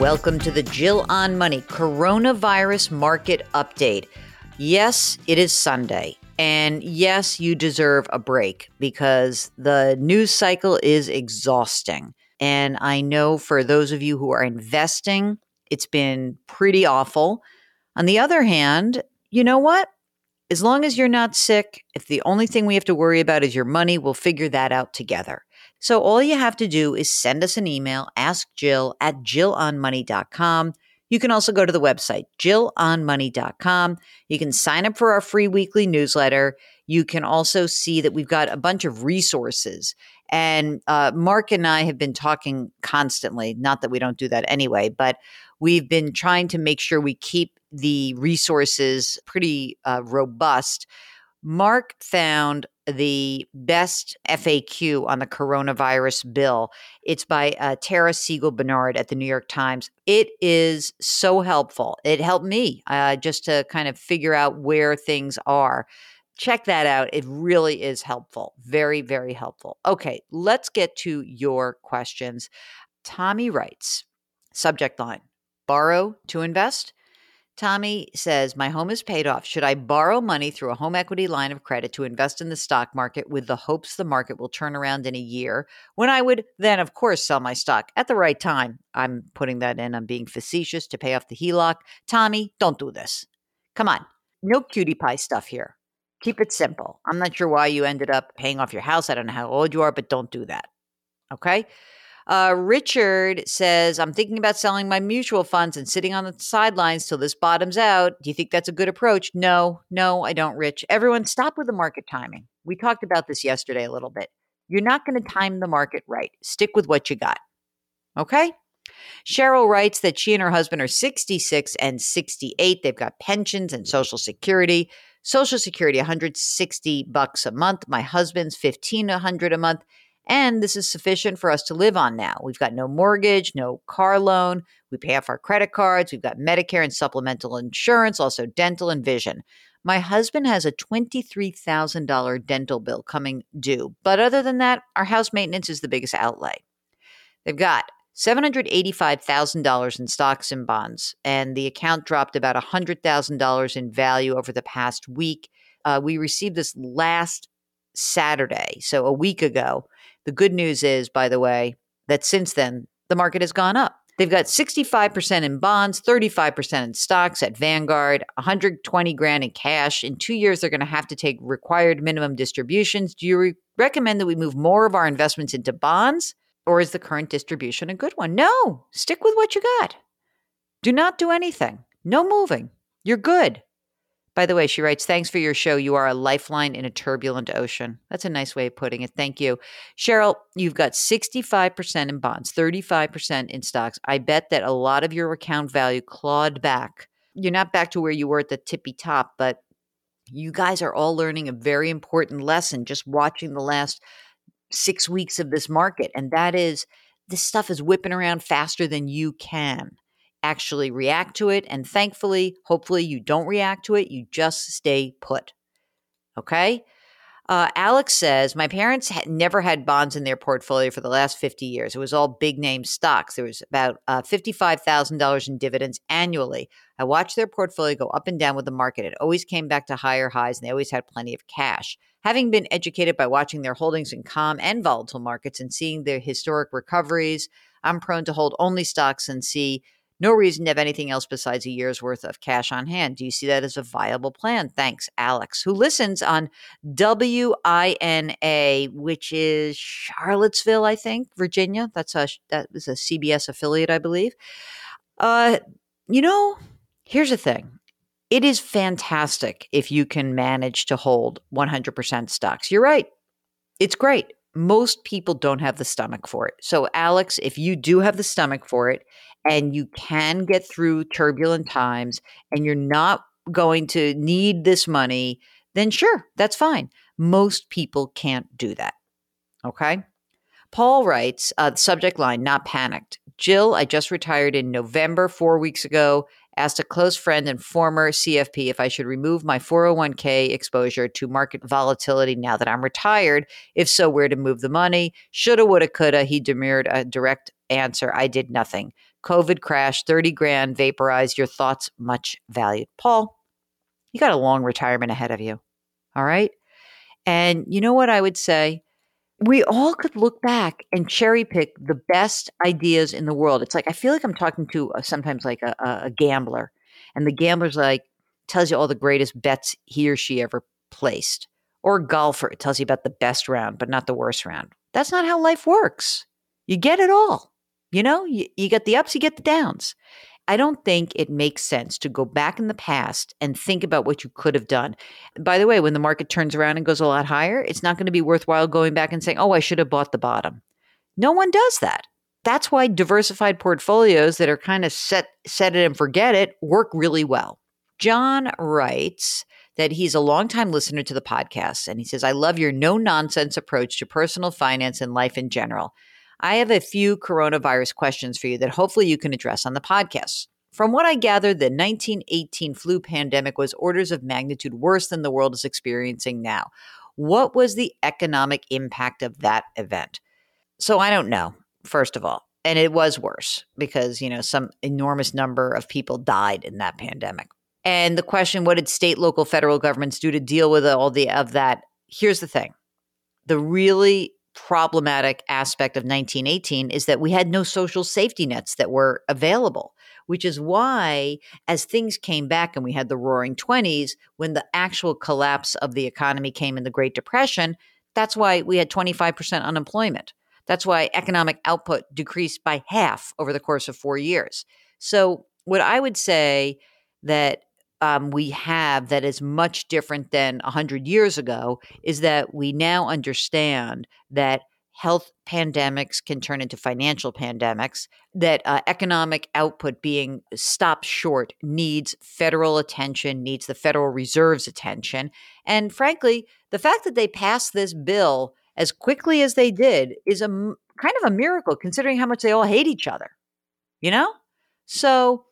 Welcome to the Jill on Money Coronavirus Market Update. Yes, it is Sunday. And yes, you deserve a break because the news cycle is exhausting. And I know for those of you who are investing, it's been pretty awful. On the other hand, you know what? As long as you're not sick, if the only thing we have to worry about is your money, we'll figure that out together. So all you have to do is send us an email, ask Jill at jillonmoney.com. You can also go to the website, jillonmoney.com. You can sign up for our free weekly newsletter. You can also see that we've got a bunch of resources. And uh, Mark and I have been talking constantly, not that we don't do that anyway, but we've been trying to make sure we keep the resources pretty uh, robust. Mark found the best FAQ on the coronavirus bill. It's by uh, Tara Siegel Bernard at the New York Times. It is so helpful. It helped me uh, just to kind of figure out where things are. Check that out. It really is helpful. Very, very helpful. Okay, let's get to your questions. Tommy writes, subject line borrow to invest. Tommy says, My home is paid off. Should I borrow money through a home equity line of credit to invest in the stock market with the hopes the market will turn around in a year when I would then, of course, sell my stock at the right time? I'm putting that in. I'm being facetious to pay off the HELOC. Tommy, don't do this. Come on. No cutie pie stuff here. Keep it simple. I'm not sure why you ended up paying off your house. I don't know how old you are, but don't do that. Okay. Uh, Richard says, I'm thinking about selling my mutual funds and sitting on the sidelines till this bottoms out. Do you think that's a good approach? No, no, I don't, Rich. Everyone, stop with the market timing. We talked about this yesterday a little bit. You're not going to time the market right. Stick with what you got. Okay? Cheryl writes that she and her husband are 66 and 68. They've got pensions and Social Security. Social Security 160 bucks a month. My husband's 1500 a month and this is sufficient for us to live on now. We've got no mortgage, no car loan. We pay off our credit cards. We've got Medicare and supplemental insurance, also dental and vision. My husband has a $23,000 dental bill coming due. But other than that, our house maintenance is the biggest outlay. They've got $785,000 in stocks and bonds, and the account dropped about $100,000 in value over the past week. Uh, we received this last Saturday, so a week ago. The good news is, by the way, that since then, the market has gone up. They've got 65% in bonds, 35% in stocks at Vanguard, 120 grand in cash. In two years, they're going to have to take required minimum distributions. Do you re- recommend that we move more of our investments into bonds? Or is the current distribution a good one? No, stick with what you got. Do not do anything. No moving. You're good. By the way, she writes, Thanks for your show. You are a lifeline in a turbulent ocean. That's a nice way of putting it. Thank you. Cheryl, you've got 65% in bonds, 35% in stocks. I bet that a lot of your account value clawed back. You're not back to where you were at the tippy top, but you guys are all learning a very important lesson just watching the last six weeks of this market. And that is this stuff is whipping around faster than you can actually react to it. And thankfully, hopefully, you don't react to it. You just stay put. Okay. Uh, Alex says, My parents had never had bonds in their portfolio for the last 50 years. It was all big name stocks. There was about uh, $55,000 in dividends annually. I watched their portfolio go up and down with the market. It always came back to higher highs, and they always had plenty of cash. Having been educated by watching their holdings in calm and volatile markets and seeing their historic recoveries, I'm prone to hold only stocks and see no reason to have anything else besides a year's worth of cash on hand. Do you see that as a viable plan? Thanks, Alex, who listens on WINA, which is Charlottesville, I think, Virginia. That's a that is a CBS affiliate, I believe. Uh, you know, here's the thing. It is fantastic if you can manage to hold 100% stocks. You're right. It's great. Most people don't have the stomach for it. So, Alex, if you do have the stomach for it and you can get through turbulent times and you're not going to need this money, then sure, that's fine. Most people can't do that. Okay. Paul writes, uh, subject line, not panicked. Jill, I just retired in November, four weeks ago, asked a close friend and former CFP if I should remove my 401k exposure to market volatility now that I'm retired. If so, where to move the money? Shoulda, woulda, coulda. He demurred a direct answer. I did nothing. COVID crash, 30 grand vaporized. Your thoughts much valued. Paul, you got a long retirement ahead of you. All right. And you know what I would say? We all could look back and cherry pick the best ideas in the world. It's like, I feel like I'm talking to a, sometimes like a, a gambler, and the gambler's like, tells you all the greatest bets he or she ever placed. Or a golfer, it tells you about the best round, but not the worst round. That's not how life works. You get it all. You know, you, you get the ups, you get the downs. I don't think it makes sense to go back in the past and think about what you could have done. By the way, when the market turns around and goes a lot higher, it's not going to be worthwhile going back and saying, oh, I should have bought the bottom. No one does that. That's why diversified portfolios that are kind of set set it and forget it work really well. John writes that he's a longtime listener to the podcast and he says, I love your no nonsense approach to personal finance and life in general. I have a few coronavirus questions for you that hopefully you can address on the podcast. From what I gather, the 1918 flu pandemic was orders of magnitude worse than the world is experiencing now. What was the economic impact of that event? So I don't know, first of all. And it was worse because, you know, some enormous number of people died in that pandemic. And the question, what did state, local, federal governments do to deal with all the of that? Here's the thing. The really problematic aspect of 1918 is that we had no social safety nets that were available, which is why, as things came back and we had the roaring 20s, when the actual collapse of the economy came in the Great Depression, that's why we had 25% unemployment. That's why economic output decreased by half over the course of four years. So, what I would say that um, we have that is much different than 100 years ago is that we now understand that health pandemics can turn into financial pandemics, that uh, economic output being stopped short needs federal attention, needs the Federal Reserve's attention. And frankly, the fact that they passed this bill as quickly as they did is a kind of a miracle considering how much they all hate each other, you know? So,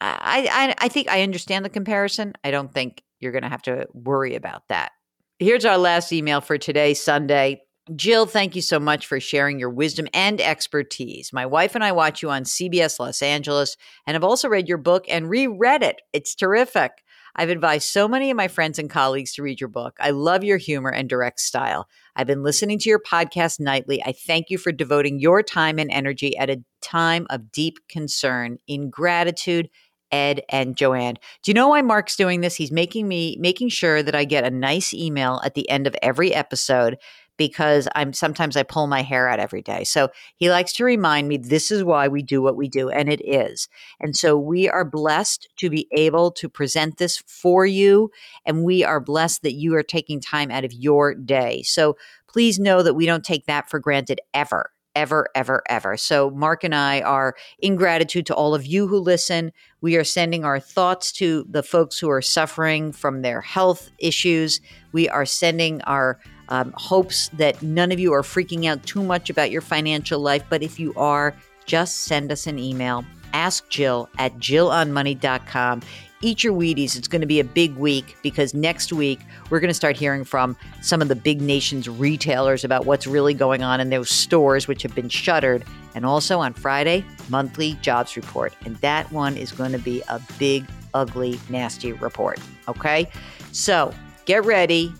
I, I, I think I understand the comparison. I don't think you're going to have to worry about that. Here's our last email for today, Sunday. Jill, thank you so much for sharing your wisdom and expertise. My wife and I watch you on CBS Los Angeles and have also read your book and reread it. It's terrific. I've advised so many of my friends and colleagues to read your book. I love your humor and direct style. I've been listening to your podcast nightly. I thank you for devoting your time and energy at a time of deep concern. In gratitude, Ed and Joanne. Do you know why Mark's doing this? He's making me making sure that I get a nice email at the end of every episode because I'm sometimes I pull my hair out every day. So he likes to remind me this is why we do what we do and it is. And so we are blessed to be able to present this for you and we are blessed that you are taking time out of your day. So please know that we don't take that for granted ever ever, ever, ever. So, Mark and I are in gratitude to all of you who listen. We are sending our thoughts to the folks who are suffering from their health issues. We are sending our um, hopes that none of you are freaking out too much about your financial life. But if you are, just send us an email. Ask Jill at jillonmoney.com eat your Wheaties. It's going to be a big week because next week we're going to start hearing from some of the big nation's retailers about what's really going on in those stores which have been shuttered. And also on Friday, monthly jobs report. And that one is going to be a big, ugly, nasty report. Okay? So get ready.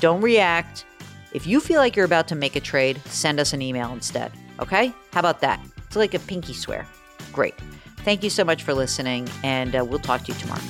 Don't react. If you feel like you're about to make a trade, send us an email instead. Okay? How about that? It's like a pinky swear. Great. Thank you so much for listening, and uh, we'll talk to you tomorrow.